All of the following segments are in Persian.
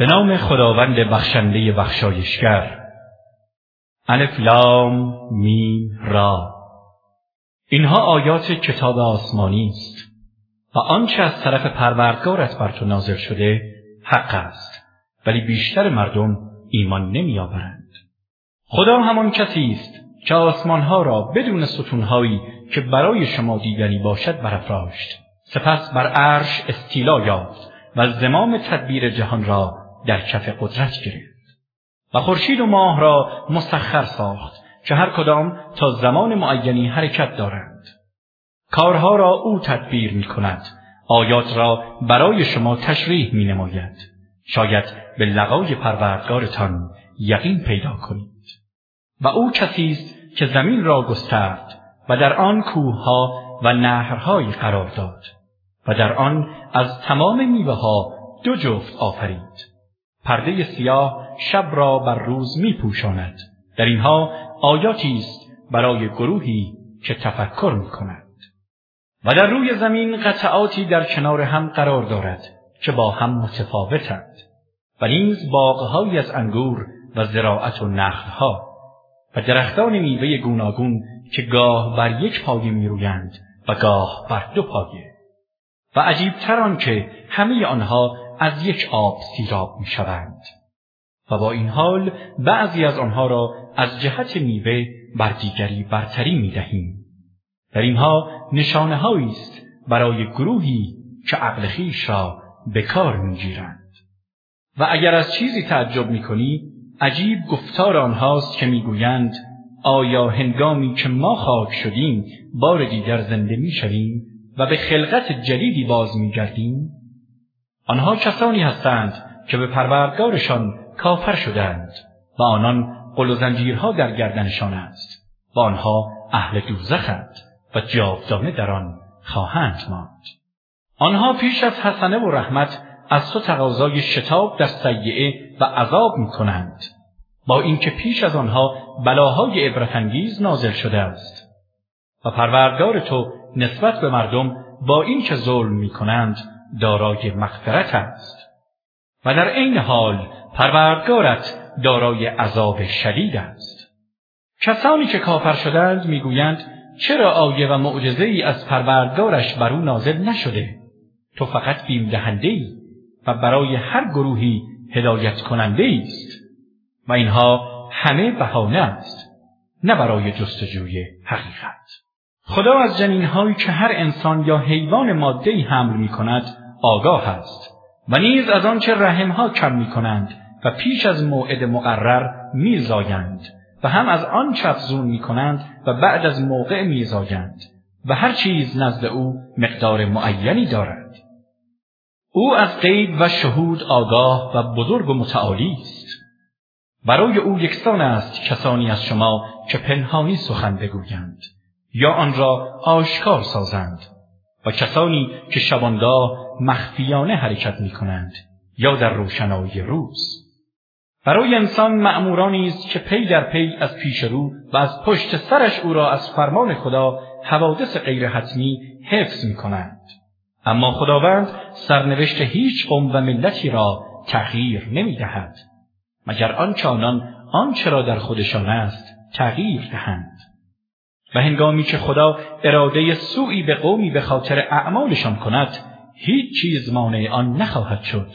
به نام خداوند بخشنده بخشایشگر. الف لام میم را. اینها آیات کتاب آسمانی است و آنچه از طرف پروردگارت بر تو نازل شده حق است ولی بیشتر مردم ایمان نمیآورند. خدا همان کسی است که آسمانها را بدون ستونهایی که برای شما دیدنی باشد برافراشت. سپس بر عرش استیلا یافت و زمام تدبیر جهان را در کف قدرت گرفت و خورشید و ماه را مسخر ساخت که هر کدام تا زمان معینی حرکت دارند. کارها را او تدبیر می کند آیات را برای شما تشریح می نماید شاید به لقای پروردگارتان یقین پیدا کنید. و او کسی است که زمین را گسترد و در آن کوهها و نهرهایی قرار داد و در آن از تمام میوه ها دو جفت آفرید. پرده سیاه شب را بر روز می پوشاند. در اینها آیاتی است برای گروهی که تفکر می کند. و در روی زمین قطعاتی در کنار هم قرار دارد که با هم متفاوتند و نیز باغهایی از انگور و زراعت و نخلها و درختان میوه گوناگون که گاه بر یک پایه میرویند و گاه بر دو پایه و عجیبتر که همه آنها از یک آب سیراب می شوند. و با این حال بعضی از آنها را از جهت میوه بر دیگری برتری می دهیم. در اینها نشانه است برای گروهی که عقل خیش را به کار می‌گیرند. و اگر از چیزی تعجب می کنی عجیب گفتار آنهاست که می‌گویند آیا هنگامی که ما خاک شدیم بار دیگر زنده می‌شویم و به خلقت جدیدی باز میگردیم آنها کسانی هستند که به پروردگارشان کافر شدند و آنان قل و زنجیرها در گردنشان است و آنها اهل دوزخند و جاودانه در آن خواهند ماند. آنها پیش از حسنه و رحمت از تو تقاضای شتاب در سیعه و عذاب می کنند با اینکه پیش از آنها بلاهای عبرتانگیز نازل شده است. و پروردگار تو نسبت به مردم با اینکه ظلم می کنند دارای مغفرت است. و در عین حال پروردگارت دارای عذاب شدید است. کسانی که کافر شدند می‌گویند چرا آیه و معجزه ای از پروردگارش بر او نازل نشده؟ تو فقط بیم دهنده ای و برای هر گروهی هدایت کننده است. و اینها همه بهانه است نه برای جستجوی حقیقت. خدا از جنینهایی که هر انسان یا حیوان مادهی حمل می کند آگاه است و نیز از آنچه رحمها کم می کنند و پیش از موعد مقرر میزایند و هم از آن افزون می کنند و بعد از موقع میزایند و هر چیز نزد او مقدار معینی دارد. او از قید و شهود آگاه و بزرگ و متعالی است. برای او یکسان است کسانی از شما که پنهانی سخن بگویند. یا آن را آشکار سازند و کسانی که شبانگاه مخفیانه حرکت می کنند یا در روشنایی روز برای انسان معمورانی است که پی در پی از پیش رو و از پشت سرش او را از فرمان خدا حوادث غیر حتمی حفظ می کنند. اما خداوند سرنوشت هیچ قوم و ملتی را تغییر نمی دهد. مگر آنچه آنان آنچه را در خودشان است تغییر دهند. و هنگامی که خدا اراده سوئی به قومی به خاطر اعمالشان کند هیچ چیز مانع آن نخواهد شد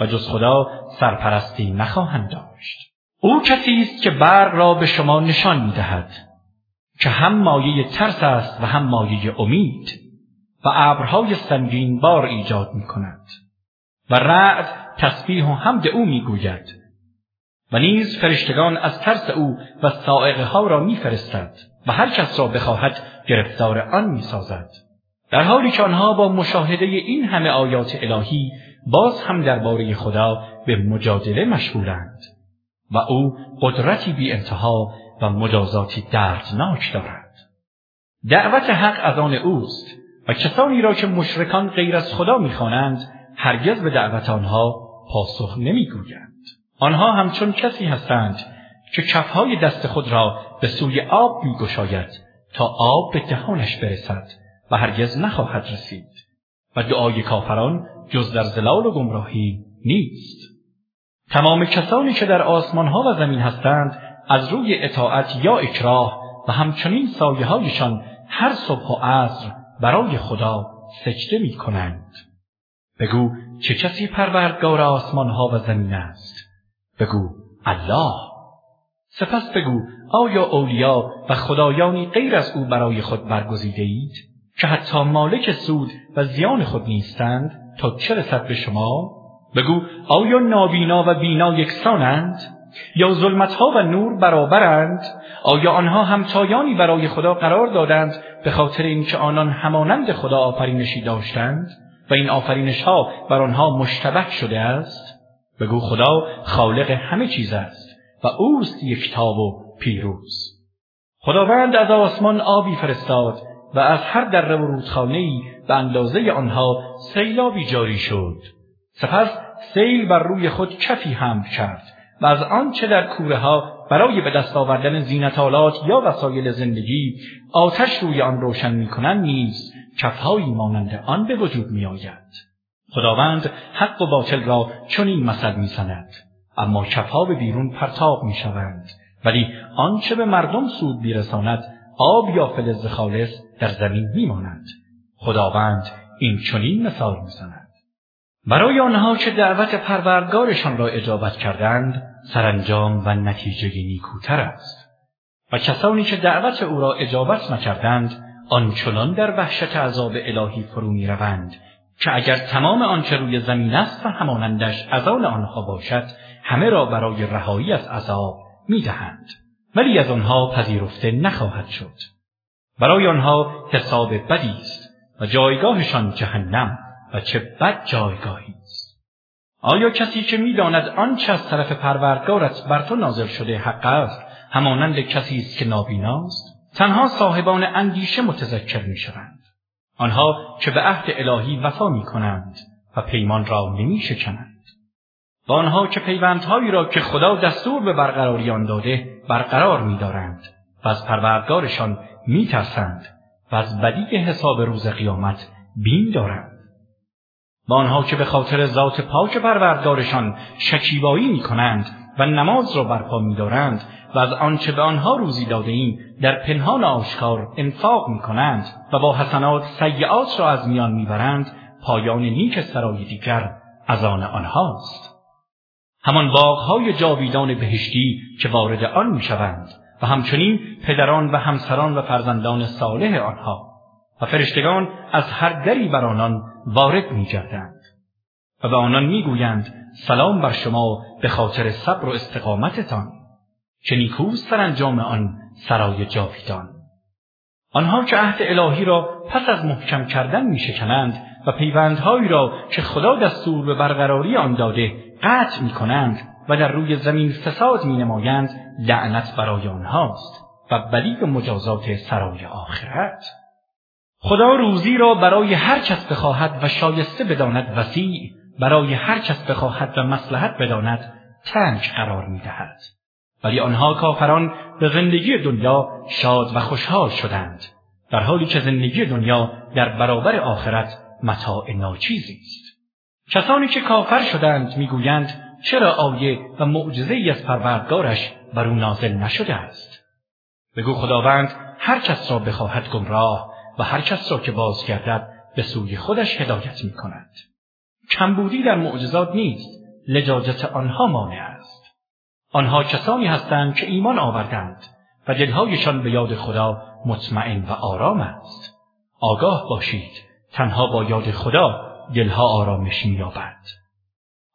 و جز خدا سرپرستی نخواهند داشت. او کسی است که برق را به شما نشان می‌دهد که هم مایه ترس است و هم مایه امید و ابرهای سنگین بار ایجاد می کند و رعد تسبیح و حمد او می‌گوید و نیز فرشتگان از ترس او و سائقه ها را میفرستد. و هر کس را بخواهد گرفتار آن می‌سازد. در حالی که آنها با مشاهده این همه آیات الهی باز هم درباره خدا به مجادله مشغولند و او قدرتی بی انتها و مجازاتی دردناک دارد. دعوت حق از آن اوست و کسانی را که مشرکان غیر از خدا می‌خوانند هرگز به دعوت آنها پاسخ نمی‌گویند. آنها همچون کسی هستند که کفهای دست خود را به سوی آب میگشاید تا آب به دهانش برسد و هرگز نخواهد رسید و دعای کافران جز در زلال و گمراهی نیست تمام کسانی که در آسمان ها و زمین هستند از روی اطاعت یا اکراه و همچنین سایه هایشان هر صبح و عصر برای خدا سجده می کنند. بگو چه کسی پروردگار آسمان ها و زمین است؟ بگو الله. سپس بگو آیا اولیا و خدایانی غیر از او برای خود برگزیده اید؟ که حتی مالک سود و زیان خود نیستند تا چه رسد به شما؟ بگو آیا نابینا و بینا یکسانند؟ یا ظلمتها و نور برابرند؟ آیا آنها همتایانی برای خدا قرار دادند به خاطر اینکه آنان همانند خدا آفرینشی داشتند؟ و این آفرینش ها بر آنها مشتبه شده است؟ بگو خدا خالق همه چیز است. و اوست یکتاب و پیروز خداوند از آسمان آبی فرستاد و از هر دره و رودخانهای به اندازه آنها سیلابی جاری شد سپس سیل بر روی خود کفی هم کرد و از آنچه در کوره ها برای به دست آوردن زینتالات یا وسایل زندگی آتش روی آن روشن می کنند نیز کفهایی مانند آن به وجود می آید. خداوند حق و باطل را چنین مثل می سند. اما کفها بیرون پرتاب می شوند. ولی آنچه به مردم سود میرساند آب یا فلز خالص در زمین میماند. خداوند این چنین مثال می‌زند. برای آنها که دعوت پروردگارشان را اجابت کردند سرانجام و نتیجه نیکوتر است. و کسانی که دعوت او را اجابت نکردند آنچنان در وحشت عذاب الهی فرو می‌روند که اگر تمام آنچه روی زمین است و همانندش از آن آنها باشد همه را برای رهایی از عذاب می‌دهند. ولی از آنها پذیرفته نخواهد شد. برای آنها حساب بدی است و جایگاهشان جهنم و چه بد جایگاهی است. آیا کسی که می‌داند آنچه از طرف پروردگارت بر تو نازل شده حق است همانند کسی است که نابیناست؟ تنها صاحبان اندیشه متذکر می‌شوند. آنها که به عهد الهی وفا می کنند و پیمان را نمی شکنند. و آنها که پیوندهایی را که خدا دستور به برقراری آن داده برقرار می‌دارند و از پروردگارشان میترسند و از بدی حساب روز قیامت بین دارند و آنها که به خاطر ذات پاک پروردگارشان شکیبایی می کنند و نماز را برپا می دارند و از آنچه به آنها روزی داده ایم در پنهان آشکار انفاق می کنند و با حسنات سیعات را از میان می‌برند پایان نیک سرای دیگر از آن آنهاست. همان باغهای جاویدان بهشتی که وارد آن می‌شوند و همچنین پدران و همسران و فرزندان صالح آنها و فرشتگان از هر دری بر آنان وارد میگردند و به آنان می‌گویند سلام بر شما به خاطر صبر و استقامتتان که نیکوست سرانجام آن سرای جاویدان. آنها که عهد الهی را پس از محکم کردن میشکنند و پیوندهایی را که خدا دستور به برقراری آن داده قطع می کنند و در روی زمین فساد می نمایند لعنت برای آنهاست و بلیغ مجازات سرای آخرت خدا روزی را برای هر کس بخواهد و شایسته بداند وسیع برای هر کس بخواهد و مسلحت بداند تنگ قرار می دهد. ولی آنها کافران به زندگی دنیا شاد و خوشحال شدند در حالی که زندگی دنیا در برابر آخرت متاع ناچیزی است کسانی که کافر شدند می‌گویند چرا آیه و معجزه ای از پروردگارش بر او نازل نشده است؟ بگو خداوند هر کس را بخواهد گمراه و هر کس را که بازگردد به سوی خودش هدایت می کند. کمبودی در معجزات نیست لجاجت آنها مانع است. آنها کسانی هستند که ایمان آوردند و دلهایشان به یاد خدا مطمئن و آرام است. آگاه باشید تنها با یاد خدا دلها آرامش مییابد.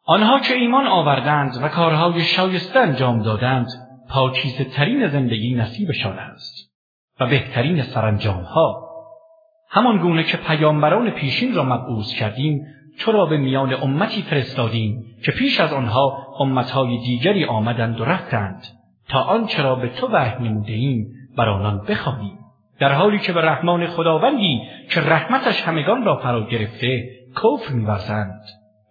آنها که ایمان آوردند و کارهای شایسته انجام دادند پاکیزه ترین زندگی نصیبشان است و بهترین سرانجامها. همان گونه که پیامبران پیشین را مبعوث کردیم تو را به میان امتی فرستادیم که پیش از آنها امتهای دیگری آمدند و رفتند تا آنچه را به تو وحی نموده ایم بر آنان بخوانیم. در حالی که به رحمان خداوندی که رحمتش همگان را فرا گرفته کفر میورزند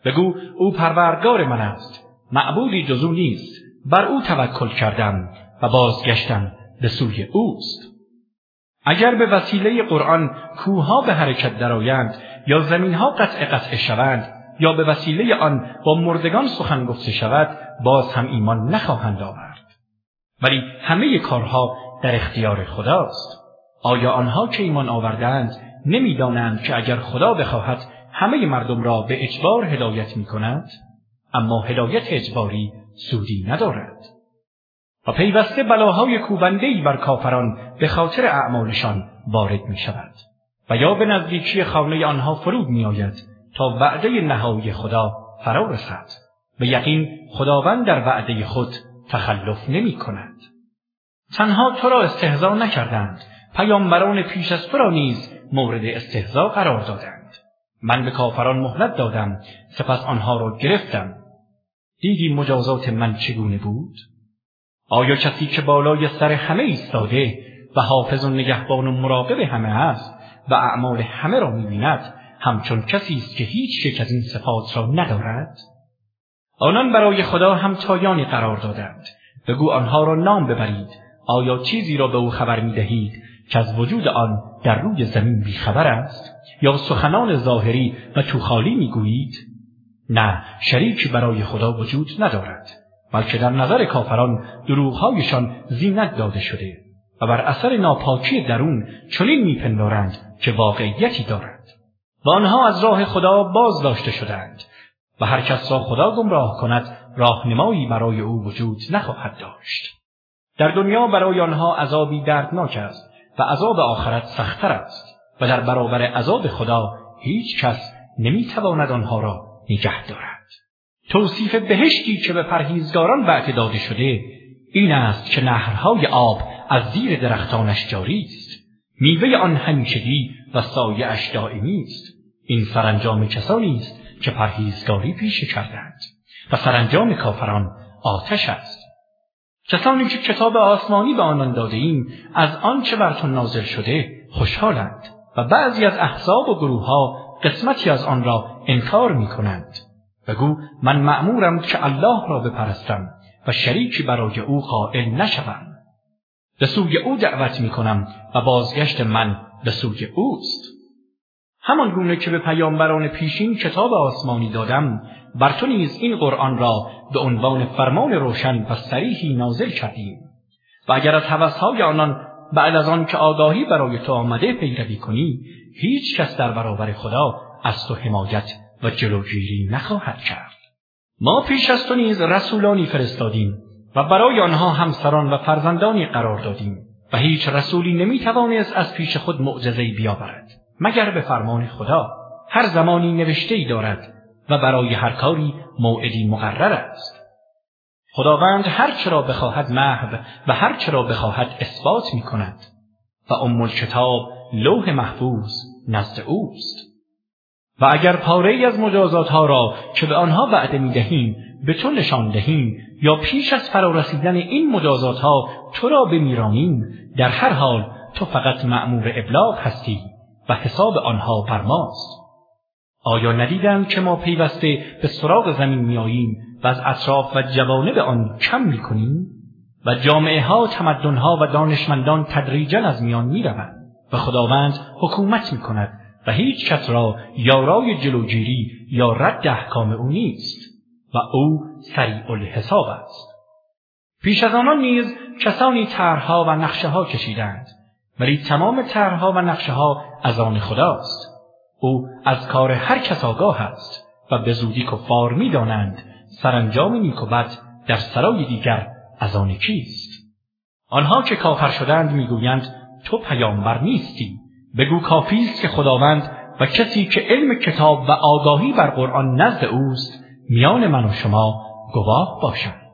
بگو او پروردگار من است. معبودی جز او نیست. بر او توکل کردم و بازگشتم به سوی اوست. اگر به وسیله قرآن کوها به حرکت درآیند یا زمینها قطع قطع شوند یا به وسیله آن با مردگان سخن گفته شود باز هم ایمان نخواهند آورد. ولی همه کارها در اختیار خداست. آیا آنها که ایمان آوردند نمی‌دانند که اگر خدا بخواهد همه مردم را به اجبار هدایت می کند اما هدایت اجباری سودی ندارد. و پیوسته بلاهای کوبندهای بر کافران به خاطر اعمالشان وارد می شود و یا به نزدیکی خانه آنها فرود می آید تا وعده نهایی خدا فرا رسد. به یقین خداوند در وعده خود تخلف نمی کند. تنها تو را استهزا نکردند. پیامبران پیش از تو را نیز مورد استهزا قرار دادند. من به کافران مهلت دادم سپس آنها را گرفتم. دیدی مجازات من چگونه بود؟ آیا کسی که بالای سر همه ایستاده و حافظ و نگهبان و مراقب همه است و اعمال همه را می‌بیند همچون کسی است که هیچ یک از این صفات را ندارد؟ آنان برای خدا هم تایانی قرار دادند. بگو آنها را نام ببرید. آیا چیزی را به او خبر می‌دهید؟ که از وجود آن در روی زمین بیخبر است یا سخنان ظاهری و توخالی می‌گویید نه شریکی برای خدا وجود ندارد بلکه در نظر کافران دروغهایشان زینت داده شده و بر اثر ناپاکی درون چنین میپندارند که واقعیتی دارد. و آنها از راه خدا باز داشته شدند و هر کس را خدا گمراه کند راهنمایی برای او وجود نخواهد داشت. در دنیا برای آنها عذابی دردناک است و عذاب آخرت سختتر است و در برابر عذاب خدا هیچ کس نمی‌تواند آنها را نگه دارد. توصیف بهشتی که به پرهیزگاران وعده داده شده این است که نهرهای آب از زیر درختانش جاری است. میوه آن همیشگی و سایه دائمی است. این سرانجام کسانی است که پرهیزگاری پیشه کردند و سرانجام کافران آتش است. کسانی که کتاب آسمانی به آنان داده ایم از آنچه بر تو نازل شده خوشحالند و بعضی از احزاب و گروه ها قسمتی از آن را انکار می کنند. بگو من مأمورم که الله را بپرستم و شریکی برای او قائل نشوم. به سوی او دعوت می کنم و بازگشت من به سوی اوست. همان گونه که به پیامبران پیشین کتاب آسمانی دادم بر تو نیز این قرآن را به عنوان فرمان روشن و سریحی نازل کردیم. و اگر از حوثهای آنان بعد از آن که آگاهی برای تو آمده پیروی کنی هیچ کس در برابر خدا از تو حمایت و جلوگیری نخواهد کرد. ما پیش از تو نیز رسولانی فرستادیم و برای آنها همسران و فرزندانی قرار دادیم و هیچ رسولی نمی‌توانست از پیش خود معجزهای بیاورد مگر به فرمان خدا. هر زمانی نوشته ای دارد و برای هر کاری موعدی مقرر است. خداوند هر چرا بخواهد محو و هر چرا بخواهد اثبات می کند و ام کتاب لوح محفوظ نزد اوست. و اگر پاره ای از مجازات ها را که به آنها وعده می دهیم به تو نشان دهیم یا پیش از فرارسیدن این مجازات ها تو را بمیرانیم در هر حال تو فقط مأمور ابلاغ هستی و حساب آنها بر ماست. آیا ندیدند که ما پیوسته به سراغ زمین میآییم و از اطراف و جوانب آن کم می‌کنیم؟ و جامعه ها تمدن ها و دانشمندان تدریجا از میان می‌روند و خداوند حکومت می‌کند و هیچ کس را یارای جلوگیری یا رد احکام او نیست و او سریع الحساب است. پیش از آنان نیز کسانی طرحها و نقشه ها کشیدند ولی تمام طرحها و نقشه ها از آن خداست. او از کار هر کس آگاه است و به زودی کفار می‌دانند سرانجام نیک و بد در سرای دیگر از آن کیست. آنها که کافر شدند می‌گویند تو پیامبر نیستی. بگو کافی است که خداوند و کسی که علم کتاب و آگاهی بر قرآن نزد اوست میان من و شما گواه باشند